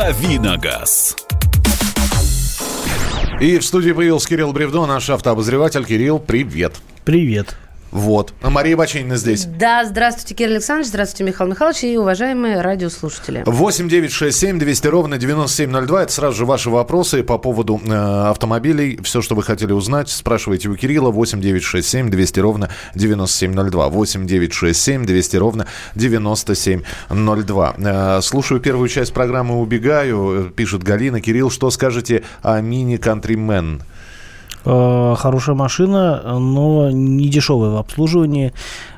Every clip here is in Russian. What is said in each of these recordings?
«Давиногаз». И в студии появился Кирилл Бревдо, наш автообозреватель. Кирилл, привет. Привет. Вот. А Мария Бачинина здесь. Да, здравствуйте, Кирилл Александрович, здравствуйте, Михаил Михайлович и уважаемые радиослушатели. 8 9 6 7 200 ровно 9702. Это сразу же ваши вопросы по поводу э, автомобилей. Все, что вы хотели узнать, спрашивайте у Кирилла. 8 9 6 7 200 ровно 9702. 8 9 6 7 200 ровно 9702. Э, слушаю первую часть программы «Убегаю», э, пишет Галина. Кирилл, что скажете о мини-кантримен? Э, хорошая машина, но не дешевая в обслуживании.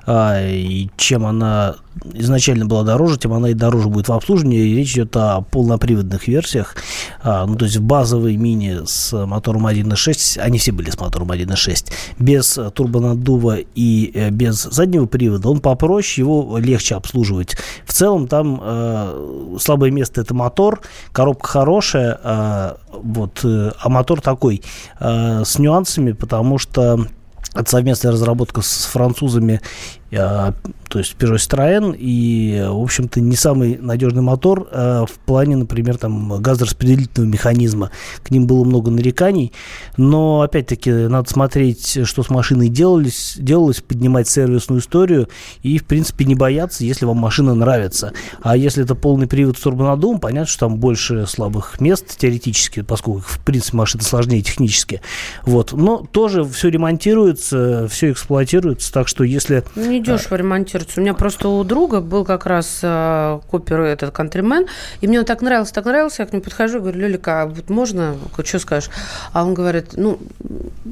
А, и чем она изначально была дороже, тем она и дороже будет в обслуживании. И речь идет о полноприводных версиях. А, ну, то есть базовый мини с мотором 1.6, они все были с мотором 1.6, без турбонаддува и э, без заднего привода, он попроще, его легче обслуживать. В целом там э, слабое место это мотор, коробка хорошая, э, вот, э, а мотор такой э, с нюансами, потому что это совместная разработка с французами. А, то есть Peugeot Citroën, и, в общем-то, не самый надежный мотор а в плане, например, там, газораспределительного механизма. К ним было много нареканий, но, опять-таки, надо смотреть, что с машиной делалось, делалось, поднимать сервисную историю и, в принципе, не бояться, если вам машина нравится. А если это полный привод с турбонаддувом, понятно, что там больше слабых мест теоретически, поскольку, в принципе, машина сложнее технически. Вот. Но тоже все ремонтируется, все эксплуатируется, так что если... Не дешево ремонтируется. У меня просто у друга был как раз э, копер этот кантримен, и мне он так нравился, так нравился, я к нему подхожу и говорю, Лёлика, а вот можно, что скажешь? А он говорит, ну,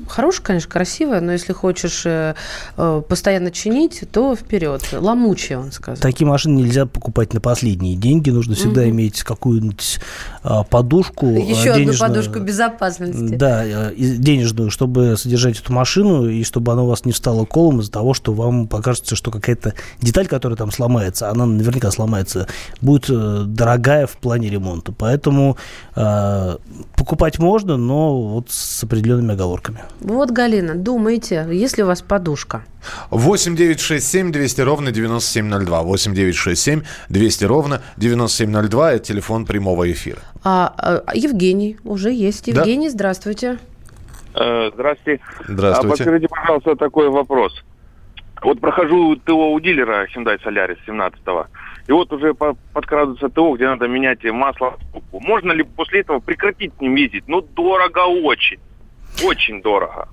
хорошая, конечно, красивая, но если хочешь э, э, постоянно чинить, то вперед. Ломучая, он сказал. Такие машины нельзя покупать на последние деньги, нужно всегда угу. иметь какую-нибудь а, подушку. Еще одну подушку безопасности. Да, денежную, чтобы содержать эту машину, и чтобы она у вас не встала колом из-за того, что вам покажется кажется, что какая-то деталь, которая там сломается, она наверняка сломается, будет э, дорогая в плане ремонта. Поэтому э, покупать можно, но вот с определенными оговорками. Вот, Галина, думайте, если у вас подушка. 8 9 6 7 200 ровно 9702. 8 9 6 7 200 ровно 9702. Это телефон прямого эфира. А, а Евгений, уже есть. Евгений, да? здравствуйте. Э, здравствуйте. Здравствуйте. А подскажите, пожалуйста, такой вопрос. Вот прохожу ТО у дилера Hyundai Solaris 17-го, и вот уже подкрадывается ТО, где надо менять масло. Можно ли после этого прекратить с ним ездить? Ну, дорого очень. Очень дорого.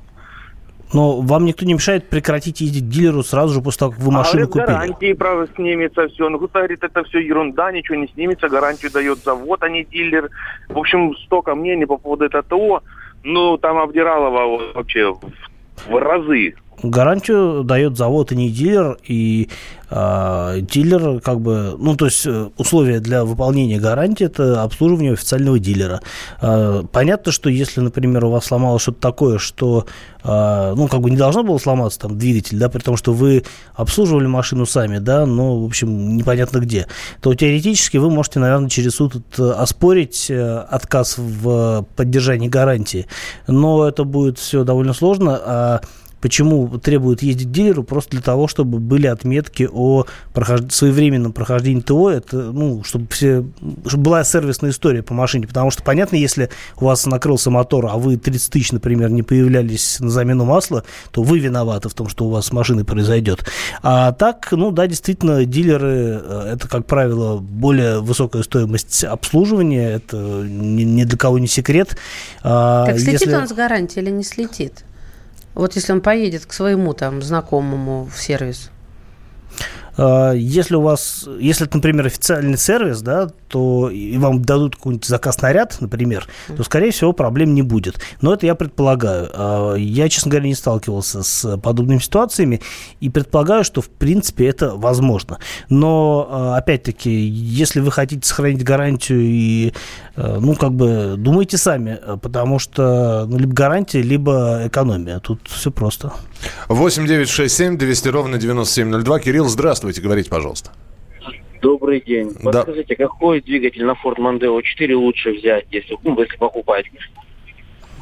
Но вам никто не мешает прекратить ездить дилеру сразу же после того, как вы машину а, говорят, купили? гарантии, право, снимется все. Ну, кто говорит, это все ерунда, ничего не снимется, гарантию дает завод, а не дилер. В общем, столько мнений по поводу этого ТО. Ну, там Абдиралова вообще в разы гарантию дает завод и не дилер, и э, дилер как бы, ну то есть э, условия для выполнения гарантии это обслуживание официального дилера. Э, понятно, что если, например, у вас сломалось что-то такое, что э, ну как бы не должно было сломаться там двигатель, да, при том, что вы обслуживали машину сами, да, но в общем непонятно где, то теоретически вы можете, наверное, через суд оспорить э, отказ в поддержании гарантии, но это будет все довольно сложно. А Почему требуют ездить дилеру? Просто для того, чтобы были отметки о прохож... своевременном прохождении ТО, это, ну, чтобы, все... чтобы была сервисная история по машине. Потому что, понятно, если у вас накрылся мотор, а вы 30 тысяч, например, не появлялись на замену масла, то вы виноваты в том, что у вас с машиной произойдет. А так, ну да, действительно, дилеры, э, это, как правило, более высокая стоимость обслуживания, это ни, ни для кого не секрет. А так слетит если... он с гарантией или не слетит? Вот если он поедет к своему там знакомому в сервис. А, если у вас, если это, например, официальный сервис, да, то и вам дадут какой-нибудь заказ наряд, например, то, скорее всего, проблем не будет. Но это я предполагаю. А, я, честно говоря, не сталкивался с подобными ситуациями и предполагаю, что, в принципе, это возможно. Но, а, опять-таки, если вы хотите сохранить гарантию и, ну, как бы, думайте сами, потому что ну, либо гарантия, либо экономия. Тут все просто. 8 9 6 7 200 ровно 9702. Кирилл, здравствуйте, говорите, пожалуйста. Добрый день. Да. Подскажите, какой двигатель на Ford Mondeo 4 лучше взять, если, ну, если покупать?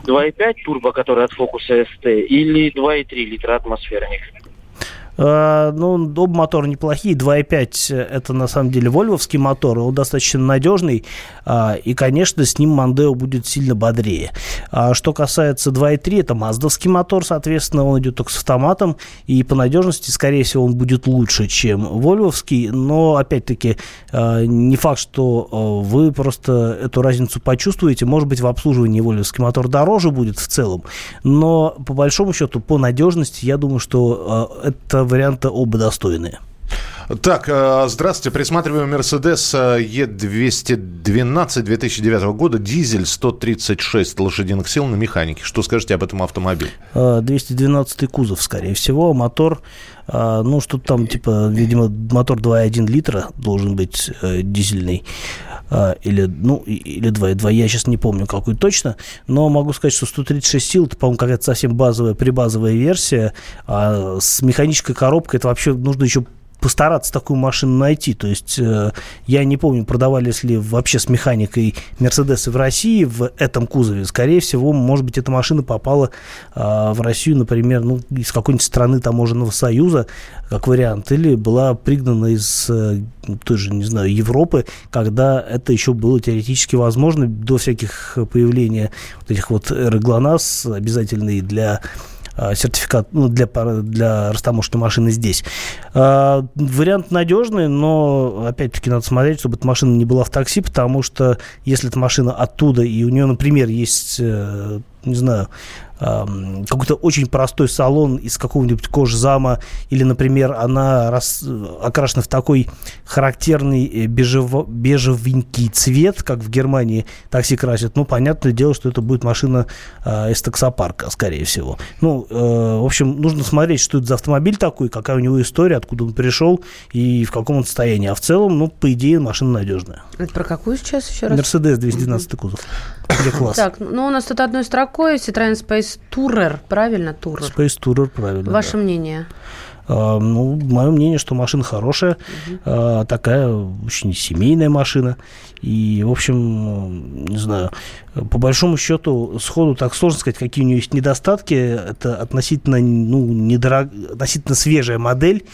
2,5 турбо, который от Focus ST, или 2,3 литра атмосферник? А, ну, оба мотора неплохие. 2.5 это на самом деле вольвовский мотор, он достаточно надежный, а, и, конечно, с ним Мандео будет сильно бодрее. А что касается 2.3, это маздовский мотор, соответственно, он идет только с автоматом, и по надежности, скорее всего, он будет лучше, чем вольвовский, но, опять-таки, не факт, что вы просто эту разницу почувствуете. Может быть, в обслуживании вольвовский мотор дороже будет в целом, но, по большому счету, по надежности, я думаю, что это варианта оба достойные. Так, э, здравствуйте. Присматриваю Мерседес Е212 2009 года. Дизель 136 лошадиных сил на механике. Что скажете об этом автомобиле? 212 э, кузов, скорее всего. Мотор, э, ну, что там, типа, видимо, мотор 2,1 литра должен быть дизельный. Или, ну, или 2,2. Я сейчас не помню, какой точно. Но могу сказать, что 136 сил, это, по-моему, какая-то совсем базовая, прибазовая версия. А с механической коробкой это вообще нужно еще постараться такую машину найти. То есть э, я не помню, продавались ли вообще с механикой Мерседесы в России в этом кузове. Скорее всего, может быть, эта машина попала э, в Россию, например, ну, из какой-нибудь страны таможенного союза, как вариант, или была пригнана из э, той же, не знаю, Европы, когда это еще было теоретически возможно до всяких появления вот этих вот РГЛОНАСС, обязательный для сертификат ну, для, для растаможенной машины здесь. Э, вариант надежный, но опять-таки надо смотреть, чтобы эта машина не была в такси, потому что если эта машина оттуда, и у нее, например, есть э, не знаю, какой-то очень простой салон из какого-нибудь кожзама, или, например, она рас, окрашена в такой характерный э, бежево, бежевенький цвет, как в Германии такси красят, ну, понятное дело, что это будет машина э, из таксопарка, скорее всего. Ну, э, в общем, нужно смотреть, что это за автомобиль такой, какая у него история, откуда он пришел и в каком он состоянии. А в целом, ну, по идее, машина надежная. Это про какую сейчас еще раз? Мерседес 212 кузов. Класс. Так, ну у нас тут одной строкой Citroёn Space Tourer, правильно? Tourer. Space Tourer, правильно. Ваше да. мнение? А, ну, мое мнение, что машина хорошая, угу. а, такая очень семейная машина. И, в общем, не знаю, по большому счету, сходу так сложно сказать, какие у нее есть недостатки. Это относительно, ну, недорог... относительно свежая модель.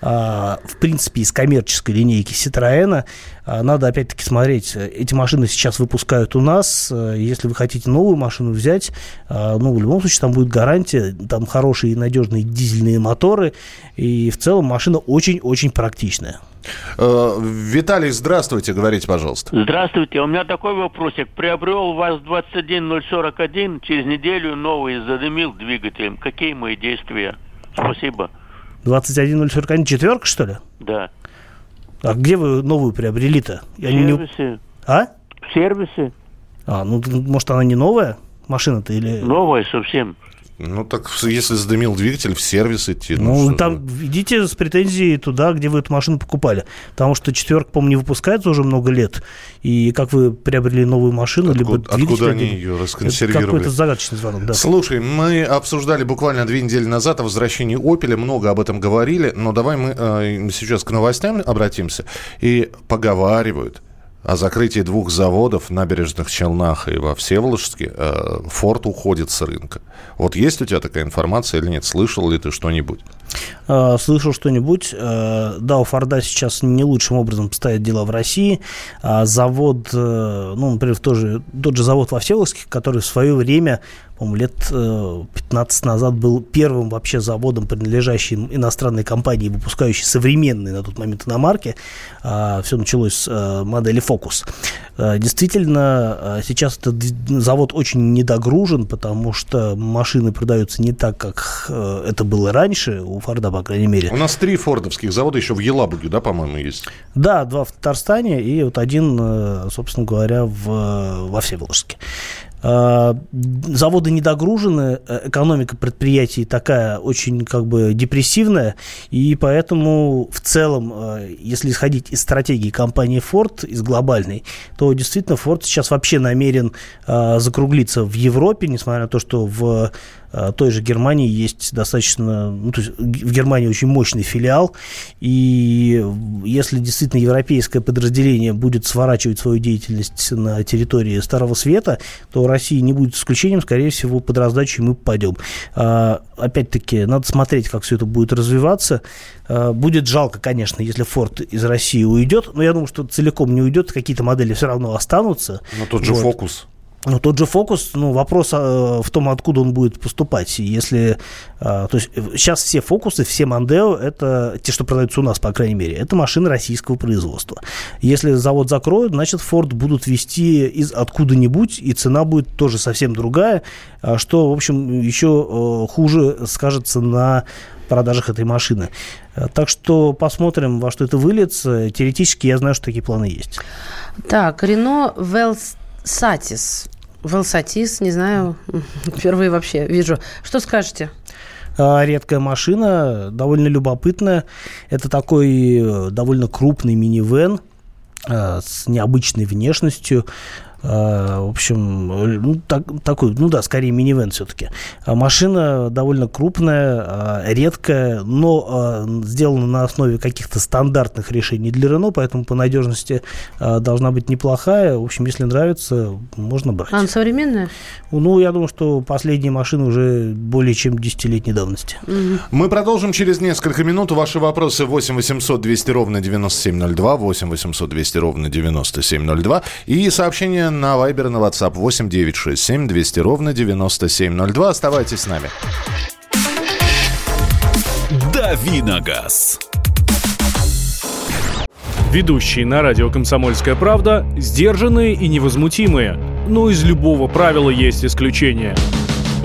А, в принципе, из коммерческой линейки Citroёn. А, надо, опять-таки, смотреть. Эти машины сейчас выпускают у нас. Если вы хотите новую машину взять, а, ну, в любом случае, там будет гарантия. Там хорошие и надежные дизельные моторы. И в целом машина очень-очень практичная. Э, Виталий, здравствуйте, говорите, пожалуйста. Здравствуйте, у меня такой вопросик. Приобрел ВАЗ-21041, через неделю новый задымил двигателем. Какие мои действия? Спасибо. 21041 четверка, что ли? Да. А где вы новую приобрели-то? В сервисе. Не... А? В сервисе. А, ну, может, она не новая машина-то или... Новая совсем. Ну, так если задымил двигатель, в сервис идти. Ну, ну там же. идите с претензией туда, где вы эту машину покупали. Потому что четверка, по-моему, не выпускается уже много лет. И как вы приобрели новую машину, откуда, либо двигатель... Откуда они ее расконсервировали? Какой-то загадочный звонок, да. Слушай, мы обсуждали буквально две недели назад о возвращении Opel, много об этом говорили, но давай мы э, сейчас к новостям обратимся. И поговаривают, о закрытии двух заводов в набережных Челнах и во Всеволожске э, Форд уходит с рынка. Вот есть у тебя такая информация или нет? Слышал ли ты что-нибудь? Э, слышал что-нибудь. Э, да, у Форда сейчас не лучшим образом стоят дела в России. А завод, ну, например, тоже, тот же завод во Всеволожске, который в свое время по-моему, лет 15 назад был первым вообще заводом, принадлежащим иностранной компании, выпускающей современные на тот момент иномарки. А, Все началось с модели Focus. Действительно, сейчас этот завод очень недогружен, потому что машины продаются не так, как это было раньше. У Форда, по крайней мере. У нас три фордовских завода еще в Елабуге, да, по-моему, есть? Да, два в Татарстане и вот один, э, собственно говоря, в, во Всеволожске. Э, заводы недогружены, э, экономика предприятий такая очень как бы депрессивная, и поэтому в целом, э, если исходить из стратегии компании Ford, из глобальной, то действительно Ford сейчас вообще намерен закруглиться в Европе, несмотря на то, что в той же Германии есть достаточно, ну, то есть в Германии очень мощный филиал, и если действительно европейское подразделение будет сворачивать свою деятельность на территории Старого Света, то Россия не будет исключением, скорее всего, под раздачу мы попадем. А, опять-таки, надо смотреть, как все это будет развиваться. А, будет жалко, конечно, если Форд из России уйдет, но я думаю, что целиком не уйдет, какие-то модели все равно останутся. Но тот же вот. фокус. Ну, тот же фокус, ну, вопрос э, в том, откуда он будет поступать. Если, э, то есть сейчас все фокусы, все Мандео, это те, что продаются у нас, по крайней мере, это машины российского производства. Если завод закроют, значит, Ford будут вести из откуда-нибудь, и цена будет тоже совсем другая, а что, в общем, еще э, хуже скажется на продажах этой машины. Так что посмотрим, во что это выльется. Теоретически я знаю, что такие планы есть. Так, Рено Велсатис Велсатис, не знаю, впервые вообще вижу. Что скажете? А, редкая машина, довольно любопытная. Это такой э, довольно крупный минивэн э, с необычной внешностью. А, в общем, ну, так, такой, ну да, скорее минивэн все-таки. А машина довольно крупная, а, редкая, но сделана на основе каких-то стандартных решений для Рено, поэтому по надежности должна быть неплохая. В общем, если нравится, можно брать. Она современная? Ну, я думаю, что последние машины уже более чем десятилетней давности. Мы продолжим через несколько минут. Ваши вопросы 8 800 200 ровно 9702, 8 800 200 ровно 9702 и сообщение на Viber на WhatsApp 8 967 200 ровно 9702. Оставайтесь с нами. Давиногаз. Ведущие на радио «Комсомольская правда» сдержанные и невозмутимые. Но из любого правила есть исключение –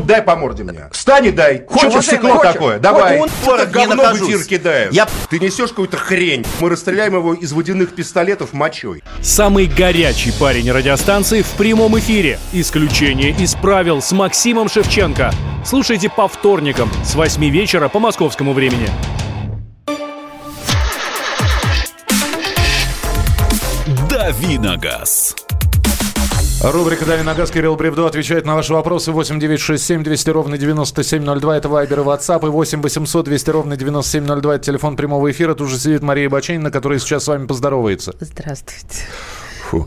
дай по морде мне. Встань и дай. Хочешь стекло хочешь? такое? Давай. Он это говно в кидает. Я... Ты несешь какую-то хрень. Мы расстреляем его из водяных пистолетов мочой. Самый горячий парень радиостанции в прямом эфире. Исключение из правил с Максимом Шевченко. Слушайте по вторникам с 8 вечера по московскому времени. Давиногаз. Рубрика «Дави на газ» Кирилл Бревдо отвечает на ваши вопросы 8 9 6 7 200 ровно 9702. Это Вайбер и WhatsApp. И 8 800 200 ровно 9702. Это телефон прямого эфира. Тут же сидит Мария Баченина, которая сейчас с вами поздоровается. Здравствуйте. Фу.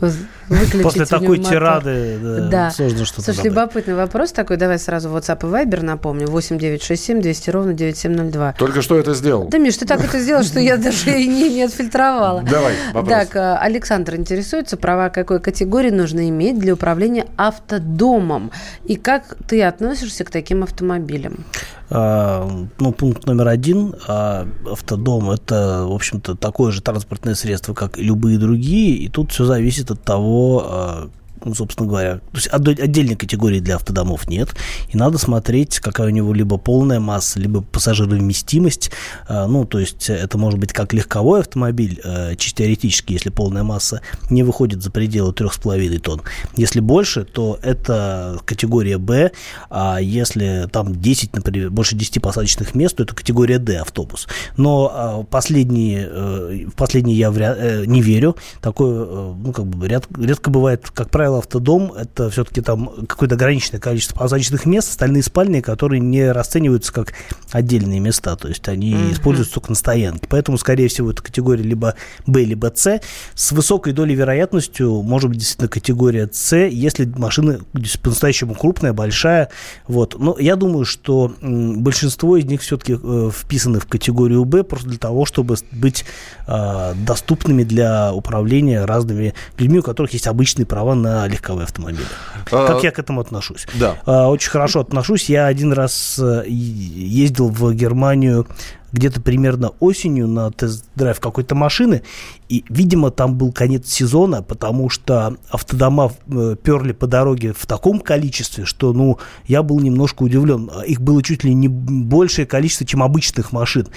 После такой тирады да, да. сложно что-то Слушай, добавить. любопытный вопрос такой. Давай сразу WhatsApp и Viber напомню. 8 9 6 7 200 ровно 9702. Только что это сделал. Да, Миш, ты так это сделал, что я даже и не, не отфильтровала. Давай, вопрос. Так, э, Александр интересуется, права какой категории нужно иметь для управления автодомом? И как ты относишься к таким автомобилям? А, ну, пункт номер один. А, автодом – это, в общем-то, такое же транспортное средство, как и любые другие. И тут все зависит от того, а, собственно говоря, то есть отдельной категории для автодомов нет, и надо смотреть, какая у него либо полная масса, либо пассажировместимость, а, ну, то есть это может быть как легковой автомобиль, а, чисто теоретически, если полная масса не выходит за пределы 3,5 тонн. Если больше, то это категория Б, а если там 10, например, больше 10 посадочных мест, то это категория D автобус. Но а, последние, э, в последние я э, не верю, такое, э, ну, как бы редко бывает, как правило, правило, автодом – это все-таки там какое-то ограниченное количество посадочных мест, остальные спальни, которые не расцениваются как отдельные места, то есть они mm-hmm. используются только на стоянке. Поэтому, скорее всего, это категория либо Б, либо С. С высокой долей вероятностью может быть действительно категория С, если машина по-настоящему крупная, большая. Вот. Но я думаю, что большинство из них все-таки э, вписаны в категорию Б просто для того, чтобы быть э, доступными для управления разными людьми, у которых есть обычные права на легковые автомобили. А, как я к этому отношусь? Да. А, очень хорошо отношусь. Я один раз э, ездил в Германию где-то примерно осенью на тест-драйв какой-то машины, и, видимо, там был конец сезона, потому что автодома э, перли по дороге в таком количестве, что, ну, я был немножко удивлен. Их было чуть ли не большее количество, чем обычных машин.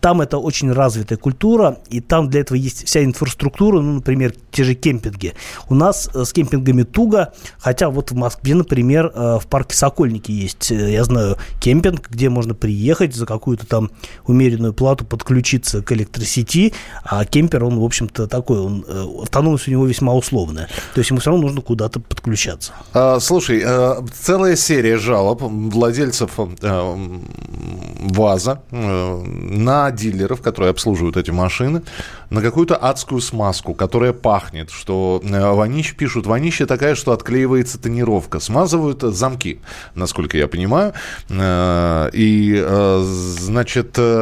Там это очень развитая культура, и там для этого есть вся инфраструктура, ну, например, те же кемпинги. У нас э, с кемпингами туго, хотя вот в Москве, например, э, в парке Сокольники есть, я знаю, кемпинг, где можно приехать за какую-то там умеренную плату подключиться к электросети, а кемпер, он, в общем-то, такой, он, э, автономность у него весьма условная. То есть ему все равно нужно куда-то подключаться. А, слушай, а, целая серия жалоб владельцев а, ВАЗа на дилеров, которые обслуживают эти машины, на какую-то адскую смазку, которая пахнет, что э, Ванищ пишут, Ванища такая, что отклеивается тонировка. Смазывают замки, насколько я понимаю. Э, и, э,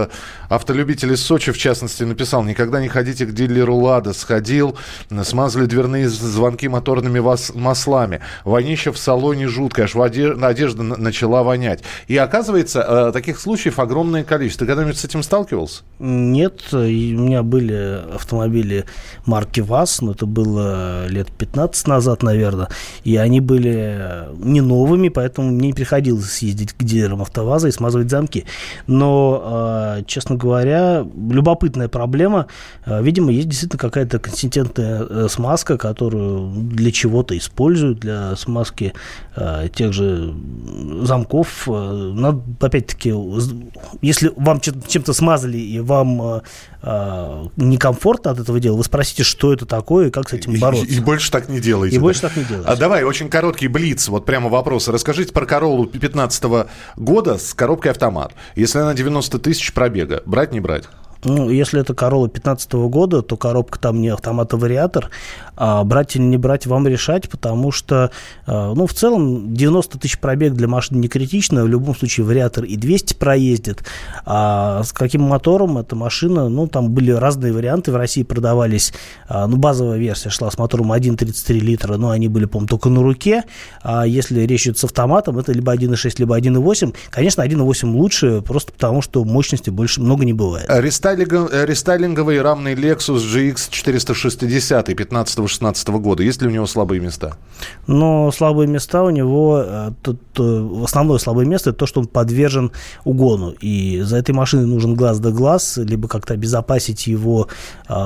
значит, автолюбитель из Сочи, в частности, написал, никогда не ходите к дилеру «Лада». Сходил, смазали дверные звонки моторными маслами. Вонища в салоне жуткая, аж одежда начала вонять. И оказывается, таких случаев огромное количество. Ты когда-нибудь с этим сталкивался? Нет, у меня были автомобили марки ВАЗ, но это было лет 15 назад, наверное, и они были не новыми, поэтому мне не приходилось съездить к дилерам АвтоВАЗа и смазывать замки. Но, а, честно говоря, любопытная проблема. А, видимо, есть действительно какая-то консистентная э, смазка, которую для чего-то используют, для смазки а, тех же замков. Надо, опять-таки, если вам чем-то смазали и вам некомфортно от этого дела, вы спросите, что это такое и как с этим бороться. И, и больше так не делайте. И да? больше так не делайте. А давай, очень короткий блиц, вот прямо вопросы. Расскажите про Короллу 2015 года с коробкой автомат. Если она 90 тысяч пробега, брать, не брать? Ну, если это Королла 2015 года, то коробка там не автомат, а. А брать или не брать вам решать, потому что, а, ну, в целом 90 тысяч пробег для машины не критично. В любом случае вариатор и 200 проездит. А с каким мотором эта машина, ну, там были разные варианты. В России продавались, а, ну, базовая версия шла с мотором 1,33 литра, но они были, по-моему, только на руке. А если речь идет с автоматом, это либо 1,6, либо 1,8. Конечно, 1,8 лучше, просто потому что мощности больше много не бывает. Э, рестайлинговый рамный Lexus GX 460 15-16 года. Есть ли у него слабые места? Но слабые места у него, э, тут, основное слабое место, это то, что он подвержен угону. И за этой машиной нужен глаз да глаз, либо как-то обезопасить его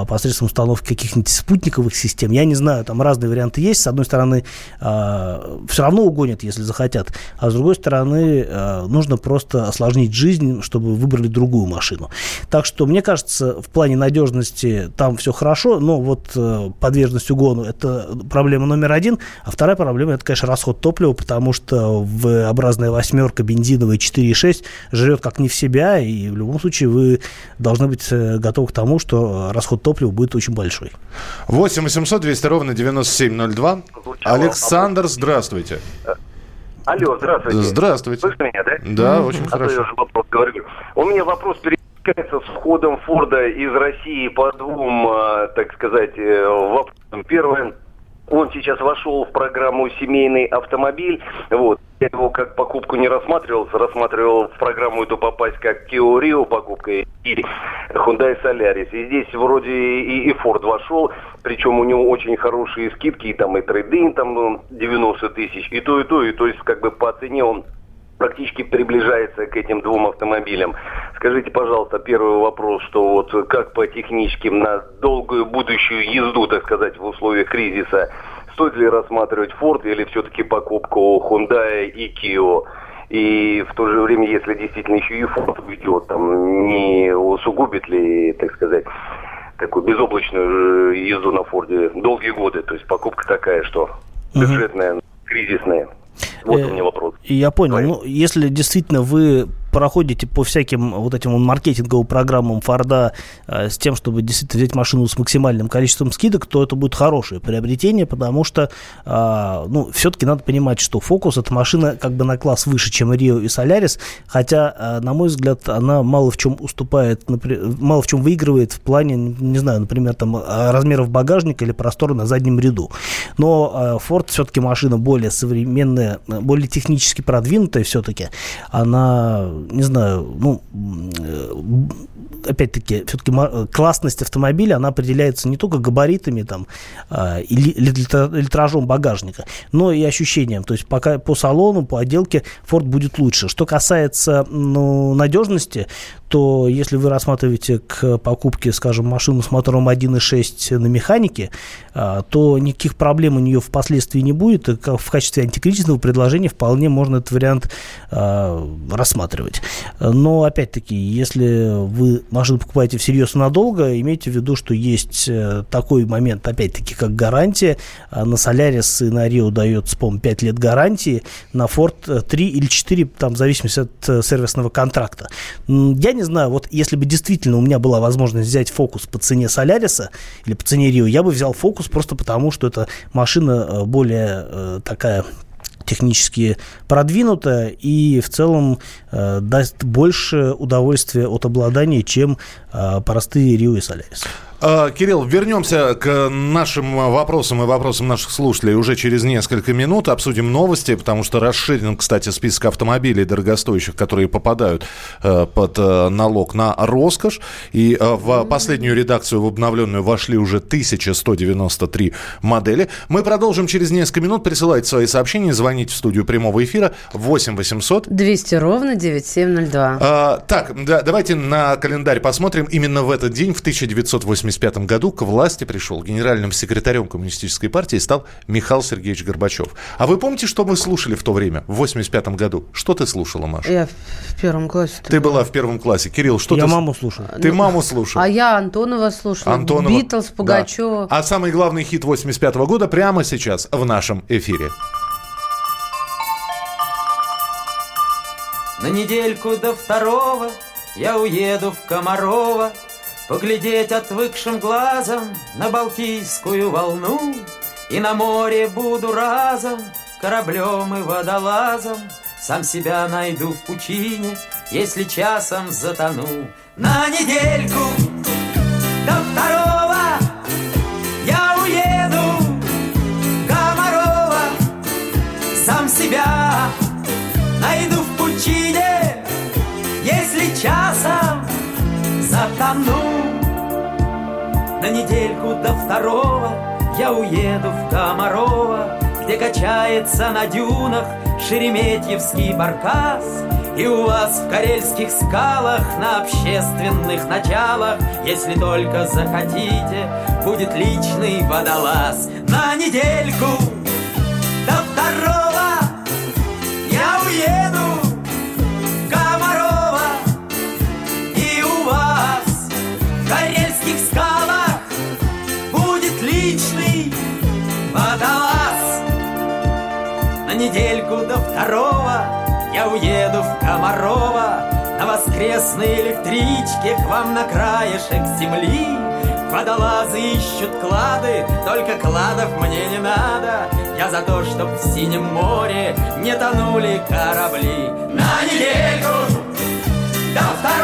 посредством установки каких-нибудь спутниковых систем. Я не знаю, там разные варианты есть. С одной стороны, все равно угонят, если захотят. А с другой стороны, нужно просто осложнить жизнь, чтобы выбрали другую машину. Так что, мне кажется, в плане надежности там все хорошо, но вот э, подверженность угону – это проблема номер один. А вторая проблема – это, конечно, расход топлива, потому что V-образная восьмерка бензиновая 4,6 жрет как не в себя, и в любом случае вы должны быть э, готовы к тому, что расход топлива будет очень большой. 8 800 200 ровно 9702. Александр, здравствуйте. Алло, здравствуйте. Здравствуйте. Слышно меня, да? Да, очень а хорошо. Я уже вопрос говорю. У меня вопрос пересекается с входом Форда из России по двум, э, так сказать, э, вопросам. Первое он сейчас вошел в программу «Семейный автомобиль». Вот. Я его как покупку не рассматривал, рассматривал в программу эту попасть как Kia Rio покупка и Hyundai Solaris. И здесь вроде и, и Ford вошел, причем у него очень хорошие скидки, и там и трейдинг там 90 ну, тысяч, и то, и то, и то есть как бы по цене он практически приближается к этим двум автомобилям. Скажите, пожалуйста, первый вопрос, что вот как по техническим на долгую будущую езду, так сказать, в условиях кризиса, стоит ли рассматривать Ford или все-таки покупку Hyundai и Kia? И в то же время, если действительно еще и Ford уйдет, там не усугубит ли, так сказать, такую безоблачную езду на Форде долгие годы? То есть покупка такая, что бюджетная, кризисная. Вот у меня вопрос. Я понял. Ну, если действительно вы проходите по всяким вот этим маркетинговым программам Форда э, с тем, чтобы действительно взять машину с максимальным количеством скидок, то это будет хорошее приобретение, потому что, э, ну, все-таки надо понимать, что Focus это машина как бы на класс выше, чем Rio и Solaris, хотя, э, на мой взгляд, она мало в чем уступает, мало в чем выигрывает в плане, не знаю, например, там размеров багажника или простора на заднем ряду. Но Ford все-таки машина более современная, более технически продвинутая все-таки. Она не знаю, ну, э, опять-таки, все-таки классность автомобиля, она определяется не только габаритами там, а, или литражом багажника, но и ощущением. То есть пока по салону, по отделке Ford будет лучше. Что касается ну, надежности, то если вы рассматриваете к покупке, скажем, машину с мотором 1.6 на механике, а, то никаких проблем у нее впоследствии не будет. В качестве антикризисного предложения вполне можно этот вариант а, рассматривать. Использовать. Но, опять-таки, если вы машину покупаете всерьез надолго, имейте в виду, что есть э, такой момент, опять-таки, как гарантия. А на Solaris и на Rio дается, по-моему, 5 лет гарантии, на Ford 3 или 4, там, в зависимости от э, сервисного контракта. Я не знаю, вот если бы действительно у меня была возможность взять фокус по цене Соляриса или по цене Рио, я бы взял фокус просто потому, что эта машина э, более такая технически продвинутая и в целом э, даст больше удовольствия от обладания, чем э, простые Рио и Солярис. А, Кирилл, вернемся к нашим вопросам и вопросам наших слушателей уже через несколько минут. Обсудим новости, потому что расширен, кстати, список автомобилей дорогостоящих, которые попадают э, под э, налог на роскошь. И э, в последнюю редакцию, в обновленную, вошли уже 1193 модели. Мы продолжим через несколько минут. Присылайте свои сообщения, звоните в студию прямого эфира 8 800 200 ровно 9702. А, так, да, давайте на календарь посмотрим. Именно в этот день, в 1980 1985 году к власти пришел генеральным секретарем Коммунистической партии стал Михаил Сергеевич Горбачев. А вы помните, что мы слушали в то время, в 1985 году? Что ты слушала, Маша? Я в первом классе. Ты была. была в первом классе. Кирилл, что я ты... Я маму слушал. Ты ну, маму слушал. А я Антонова слушала. Антонова. Битлз, Пугачева. Да. А самый главный хит 85 года прямо сейчас в нашем эфире. На недельку до второго я уеду в Комарова, Поглядеть отвыкшим глазом на Балтийскую волну И на море буду разом кораблем и водолазом. Сам себя найду в пучине, если часом затону. На недельку до второго я уеду. Комарова Сам себя найду в пучине, если часом затону На недельку до второго я уеду в Комарова Где качается на дюнах Шереметьевский баркас. И у вас в карельских скалах На общественных началах Если только захотите Будет личный водолаз. На недельку недельку до второго Я уеду в Комарова На воскресной электричке К вам на краешек земли. Водолазы ищут клады Только кладов мне не надо. Я за то, чтоб в синем море Не тонули корабли. На недельку до второго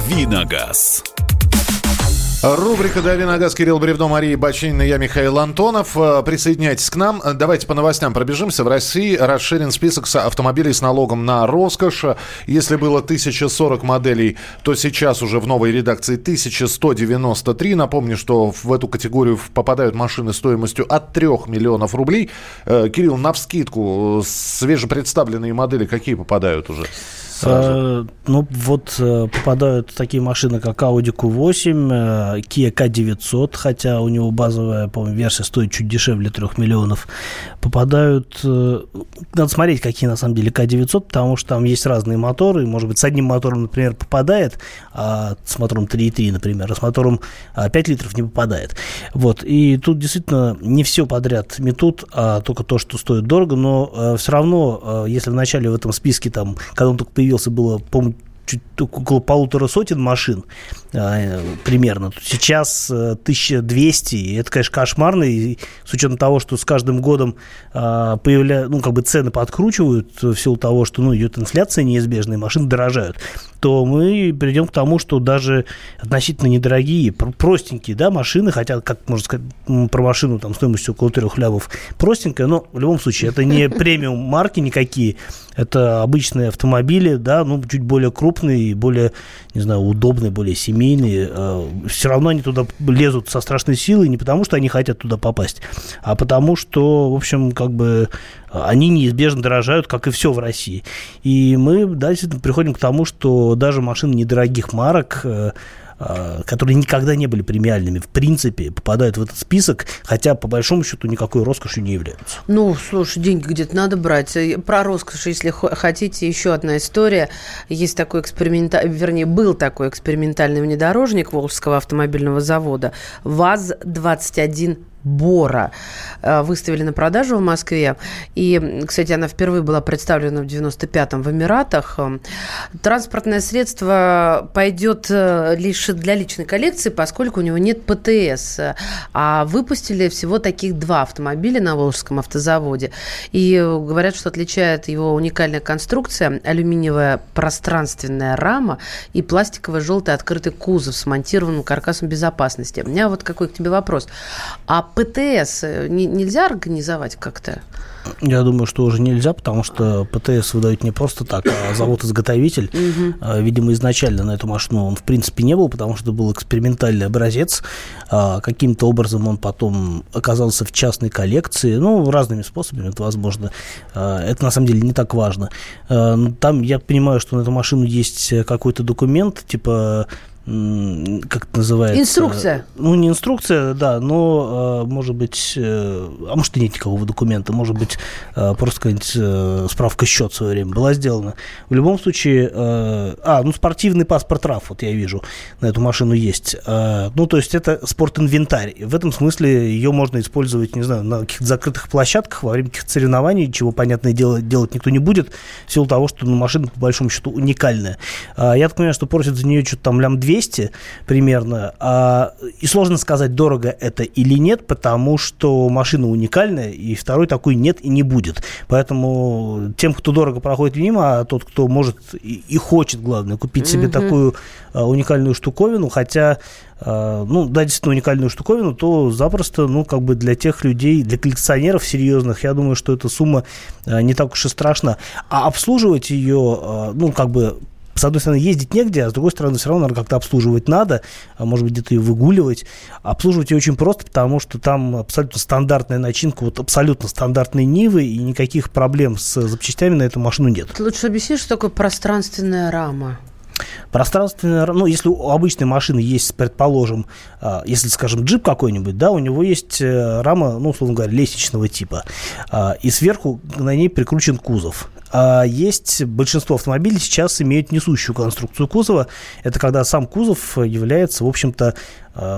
«Давиногаз». Рубрика «Дави на газ» Кирилл Бревно, Мария Бачинина, я Михаил Антонов. Э, присоединяйтесь к нам. Давайте по новостям пробежимся. В России расширен список автомобилей с налогом на роскошь. Если было 1040 моделей, то сейчас уже в новой редакции 1193. Напомню, что в эту категорию попадают машины стоимостью от 3 миллионов рублей. Э, Кирилл, навскидку, свежепредставленные модели какие попадают уже? Сразу. Ну, вот попадают такие машины, как Audi Q8, Kia K900, хотя у него базовая, по-моему, версия стоит чуть дешевле 3 миллионов. Попадают... Надо смотреть, какие на самом деле К-900, потому что там есть разные моторы. Может быть, с одним мотором, например, попадает, а с мотором 3.3, например, а с мотором 5 а, литров не попадает. Вот. И тут действительно не все подряд метут, а только то, что стоит дорого, но э, все равно, э, если вначале в этом списке, там, когда он только появился, было, по-моему, чуть около полутора сотен машин а, примерно. Сейчас 1200, э, и это, конечно, кошмарно, и с учетом того, что с каждым годом а, появля... ну, как бы цены подкручивают в силу того, что ну, идет инфляция неизбежная, машины дорожают, то мы придем к тому, что даже относительно недорогие, простенькие да, машины, хотя, как можно сказать, про машину там стоимостью около трех лямов простенькая, но в любом случае это не премиум марки никакие, это обычные автомобили, да, ну, чуть более крупные, более, не знаю, удобные, более семейные. Э, Все равно они туда лезут со страшной силой не потому, что они хотят туда попасть, а потому что, в общем, как бы они неизбежно дорожают, как и все в России. И мы, да, приходим к тому, что даже машины недорогих марок э, а, которые никогда не были премиальными, в принципе, попадают в этот список, хотя, по большому счету, никакой роскошью не являются. Ну, слушай, деньги где-то надо брать. Про роскошь, если хотите, еще одна история. Есть такой экспериментальный, вернее, был такой экспериментальный внедорожник Волжского автомобильного завода ВАЗ-21 Бора э, выставили на продажу в Москве. И, кстати, она впервые была представлена в 95-м в Эмиратах. Транспортное средство пойдет э, лишь для личной коллекции, поскольку у него нет ПТС. А выпустили всего таких два автомобиля на Волжском автозаводе. И говорят, что отличает его уникальная конструкция, алюминиевая пространственная рама и пластиковый желтый открытый кузов с монтированным каркасом безопасности. У меня вот какой к тебе вопрос. А ПТС э, не, нельзя организовать как-то? Я думаю, что уже нельзя, потому что ПТС выдают не просто так, а завод-изготовитель. А, видимо, изначально на эту машину он, в принципе, не был, потому что был экспериментальный образец. А, каким-то образом он потом оказался в частной коллекции. Ну, разными способами это возможно. А, это, на самом деле, не так важно. Там, я понимаю, что на эту машину есть какой-то документ, типа как это называется? Инструкция. Ну, не инструкция, да, но, может быть, э, а может и нет никакого документа, может быть, э, просто какая-нибудь э, справка счет в свое время была сделана. В любом случае, а, ну, спортивный паспорт РАФ, вот я вижу, на эту машину есть. Ну, то есть это спорт-инвентарь. В этом смысле ее можно использовать, не знаю, на каких-то закрытых площадках во время каких-то соревнований, чего, понятное дело, делать никто не будет, в силу того, что ну, машина, по большому счету, уникальная. Я так понимаю, что просят за нее что-то там лям 200, 200 примерно. А, и сложно сказать, дорого это или нет, потому что машина уникальная, и второй такой нет и не будет. Поэтому тем, кто дорого проходит мимо, а тот, кто может и, и хочет, главное, купить себе mm-hmm. такую а, уникальную штуковину, хотя а, ну, да, действительно уникальную штуковину, то запросто, ну, как бы для тех людей, для коллекционеров серьезных, я думаю, что эта сумма а, не так уж и страшна. А обслуживать ее, а, ну, как бы с одной стороны, ездить негде, а с другой стороны, все равно, наверное, как-то обслуживать надо, а может быть, где-то ее выгуливать. Обслуживать ее очень просто, потому что там абсолютно стандартная начинка, вот абсолютно стандартные Нивы, и никаких проблем с запчастями на эту машину нет. Ты лучше объясни, что такое пространственная рама. Пространственная, ну, если у обычной машины есть, предположим, а, если, скажем, джип какой-нибудь, да, у него есть э, рама, ну, условно говоря, лестничного типа, а, и сверху на ней прикручен кузов. А есть большинство автомобилей сейчас имеют несущую конструкцию кузова. Это когда сам кузов является, в общем-то,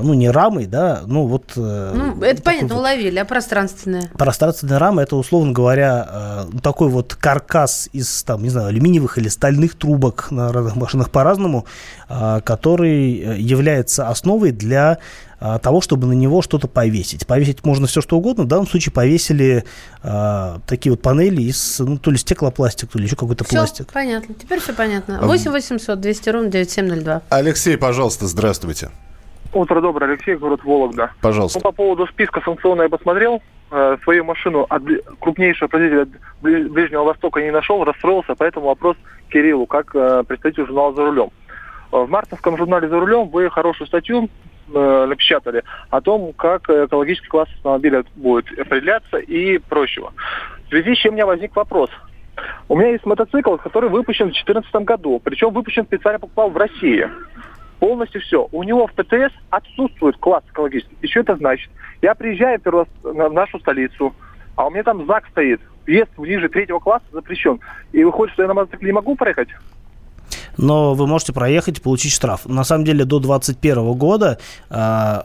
ну, не рамой, да, ну, вот... Э, ну, это понятно, вот, уловили, а пространственная? Пространственная рама, это, условно говоря, а, такой вот каркас из, там, не знаю, алюминиевых или стальных трубок на разных машинах по-разному, который э, является основой для того, чтобы на него что-то повесить. Повесить можно все, что угодно. В данном случае повесили а, такие вот панели из, ну, то ли стеклопластик, то ли еще какой-то все пластик. понятно. Теперь все понятно. 8 800 200 ровно 9702. Алексей, пожалуйста, здравствуйте. Утро доброе, Алексей, город Вологда. Пожалуйста. Ну, по поводу списка санкционного я посмотрел. Э, свою машину от крупнейшего производителя Ближнего Востока не нашел, расстроился, поэтому вопрос Кириллу, как э, представитель журнала «За рулем». Э, в мартовском журнале «За рулем» вы хорошую статью э, напечатали о том, как экологический класс автомобиля будет определяться и прочего. В связи с чем у меня возник вопрос. У меня есть мотоцикл, который выпущен в 2014 году. Причем выпущен специально покупал в России. Полностью все. У него в ПТС отсутствует класс экологический. И что это значит? Я приезжаю в нашу столицу, а у меня там ЗАГ стоит. Въезд ниже третьего класса запрещен. И выходит, что я на мотоцикле не могу проехать? Но вы можете проехать и получить штраф. На самом деле до 2021 года э,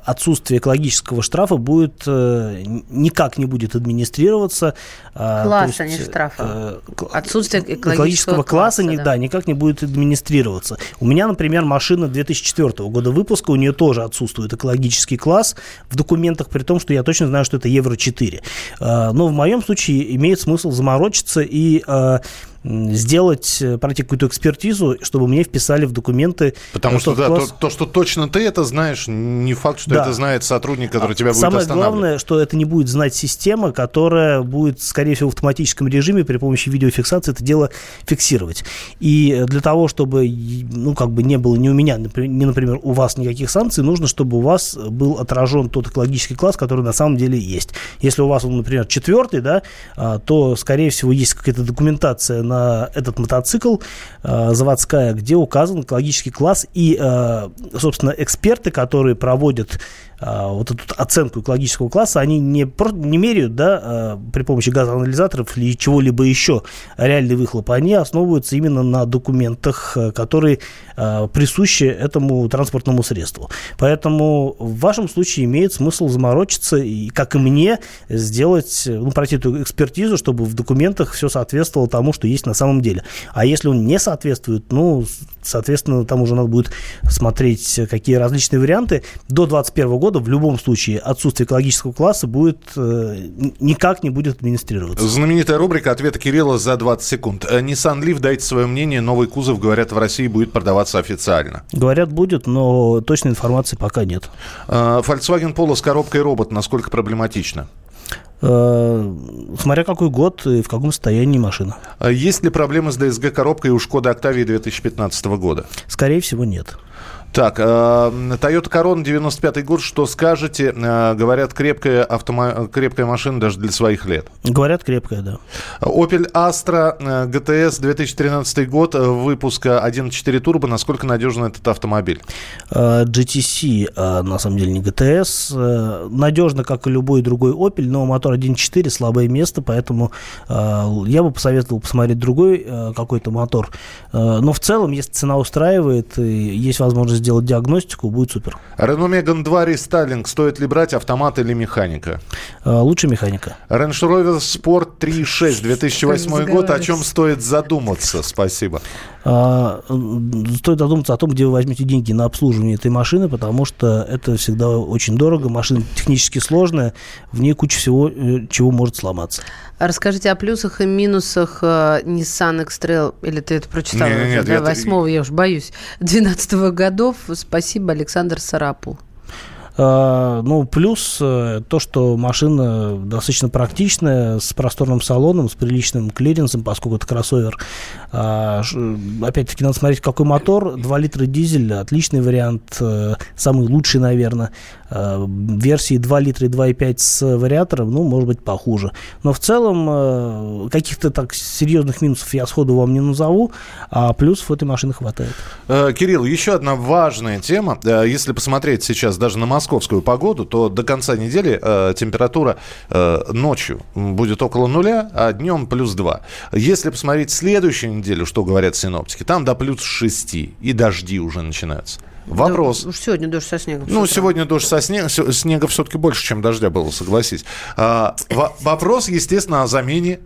отсутствие экологического штрафа будет э, никак не будет администрироваться. Э, Класса, есть, а не штрафа. Э, отсутствие экологического, экологического класса, класса не, да. да, никак не будет администрироваться. У меня, например, машина 2004 года выпуска, у нее тоже отсутствует экологический класс в документах, при том, что я точно знаю, что это Евро-4. Э, но в моем случае имеет смысл заморочиться и э, сделать, э, пройти какую-то экспертизу, чтобы мне вписали в документы. Потому что, да, класс... то, то, что точно ты это знаешь, не факт, что да. это знает сотрудник, который а тебя будет Самое главное, что это не будет знать система, которая будет, скорее всего, в автоматическом режиме при помощи видеофиксации это дело фиксировать. И для того, чтобы, ну, как бы не было ни у меня, ни, например, у вас никаких санкций, нужно, чтобы у вас был отражен тот экологический класс, который на самом деле есть. Если у вас он, например, четвертый, да, а, то, скорее всего, есть какая-то документация на на этот мотоцикл э, заводская, где указан экологический класс и, э, собственно, эксперты, которые проводят а, вот эту оценку экологического класса, они не, не меряют да, при помощи газоанализаторов или чего-либо еще реальный выхлоп, они основываются именно на документах, которые присущи этому транспортному средству. Поэтому в вашем случае имеет смысл заморочиться и, как и мне, сделать, ну, пройти эту экспертизу, чтобы в документах все соответствовало тому, что есть на самом деле. А если он не соответствует, ну, соответственно, там уже надо будет смотреть, какие различные варианты. До 2021 года в любом случае отсутствие экологического класса будет э, никак не будет администрироваться. Знаменитая рубрика «Ответы Кирилла за 20 секунд». Э, Nissan Leaf, дайте свое мнение. Новый кузов, говорят, в России будет продаваться официально. Говорят, будет, но точной информации пока нет. Э, Volkswagen Polo с коробкой робот. Насколько проблематично? Э, смотря какой год и в каком состоянии машина. А есть ли проблемы с DSG-коробкой у Шкода Октавии 2015 года? Скорее всего, нет. Так, э, Toyota Corona 95 год, что скажете? Э, говорят, крепкая, автомо... крепкая машина даже для своих лет. Говорят, крепкая, да. Opel Astra GTS 2013 год, выпуска 1.4 турбо. Насколько надежен этот автомобиль? GTC, на самом деле, не GTS. Надежно, как и любой другой Opel, но мотор 1.4, слабое место, поэтому я бы посоветовал посмотреть другой какой-то мотор. Но в целом, если цена устраивает, есть возможность сделать диагностику, будет супер. Renault Megane 2 рестайлинг. Стоит ли брать автомат или механика? А, лучше механика. Range Rover Sport 3.6 2008 год. О чем стоит задуматься? Спасибо. А, стоит задуматься о том, где вы возьмете деньги на обслуживание этой машины, потому что это всегда очень дорого. Машина технически сложная, в ней куча всего, э, чего может сломаться. Расскажите о плюсах и минусах э, Nissan X-Trail, или ты это прочитал? Нет, нет, да, восьмого, я уж боюсь, 12 -го годов. Спасибо, Александр Сарапул. А, ну, плюс э, то, что машина достаточно практичная, с просторным салоном, с приличным клиренсом, поскольку это кроссовер. А, опять-таки, надо смотреть, какой мотор. 2 литра дизель, отличный вариант, э, самый лучший, наверное. А, версии 2 литра и 2,5 с вариатором, ну, может быть, похуже. Но в целом э, каких-то так серьезных минусов я сходу вам не назову, а плюсов этой машины хватает. Кирилл, еще одна важная тема. Если посмотреть сейчас даже на московскую погоду, то до конца недели э, температура э, ночью будет около нуля, а днем плюс 2. Если посмотреть следующую неделю, что говорят синоптики, там до плюс 6, и дожди уже начинаются. Вопрос. Да, уж сегодня дождь со снегом. Ну, сегодня дождь со снегом. Снега все-таки больше, чем дождя было, согласись. А, вопрос, естественно, о замене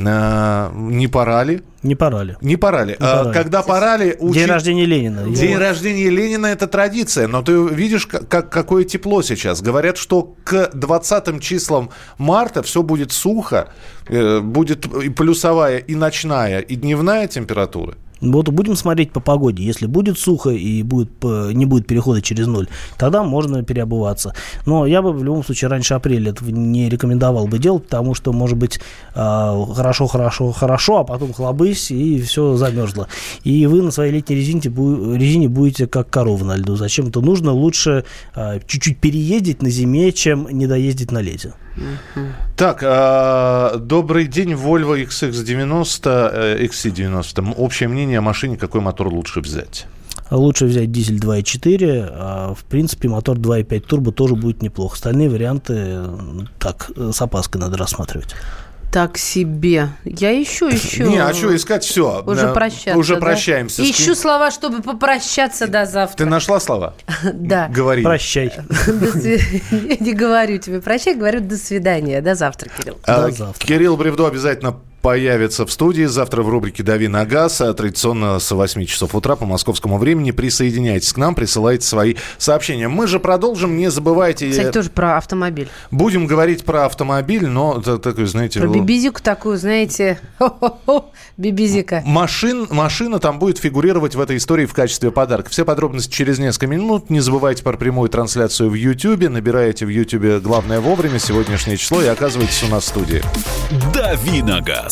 а, не пора ли? Не пора ли. Не пора ли. Не а, пора Когда пора ли... Учи... День рождения Ленина. День вот. рождения Ленина – это традиция. Но ты видишь, как, какое тепло сейчас. Говорят, что к 20 числам марта все будет сухо. Э, будет и плюсовая, и ночная, и дневная температура. Вот будем смотреть по погоде. Если будет сухо и будет, не будет перехода через ноль, тогда можно переобуваться. Но я бы в любом случае раньше апреля этого не рекомендовал бы делать, потому что, может быть, а, хорошо, хорошо, хорошо, а потом хлобысь, и все замерзло. И вы на своей летней резине, резине будете как корова на льду. Зачем это нужно? Лучше а, чуть-чуть переездить на зиме, чем не доездить на лете. Так, э, добрый день, Volvo XX90, э, XC90. Общее мнение о машине, какой мотор лучше взять? Лучше взять дизель 2.4, а в принципе мотор 2.5 турбо тоже будет неплохо. Остальные варианты так с опаской надо рассматривать так себе. Я ищу, ищу. Не, а что искать все? Уже прощаться. Уже да? прощаемся. Ищу слова, чтобы попрощаться до завтра. Ты нашла слова? Да. Говори. Прощай. Не говорю тебе прощай, говорю до свидания. До завтра, Кирилл. А, до завтра. Кирилл Бревдо обязательно появится в студии завтра в рубрике «Дави на газ», а традиционно с 8 часов утра по московскому времени. Присоединяйтесь к нам, присылайте свои сообщения. Мы же продолжим, не забывайте... Кстати, тоже про автомобиль. Будем говорить про автомобиль, но такой, знаете... Про бибизику такую, знаете, бибизика. Машин, машина там будет фигурировать в этой истории в качестве подарка. Все подробности через несколько минут. Не забывайте про прямую трансляцию в YouTube. Набираете в YouTube «Главное вовремя» сегодняшнее число и оказывайтесь у нас в студии. «Дави на газ».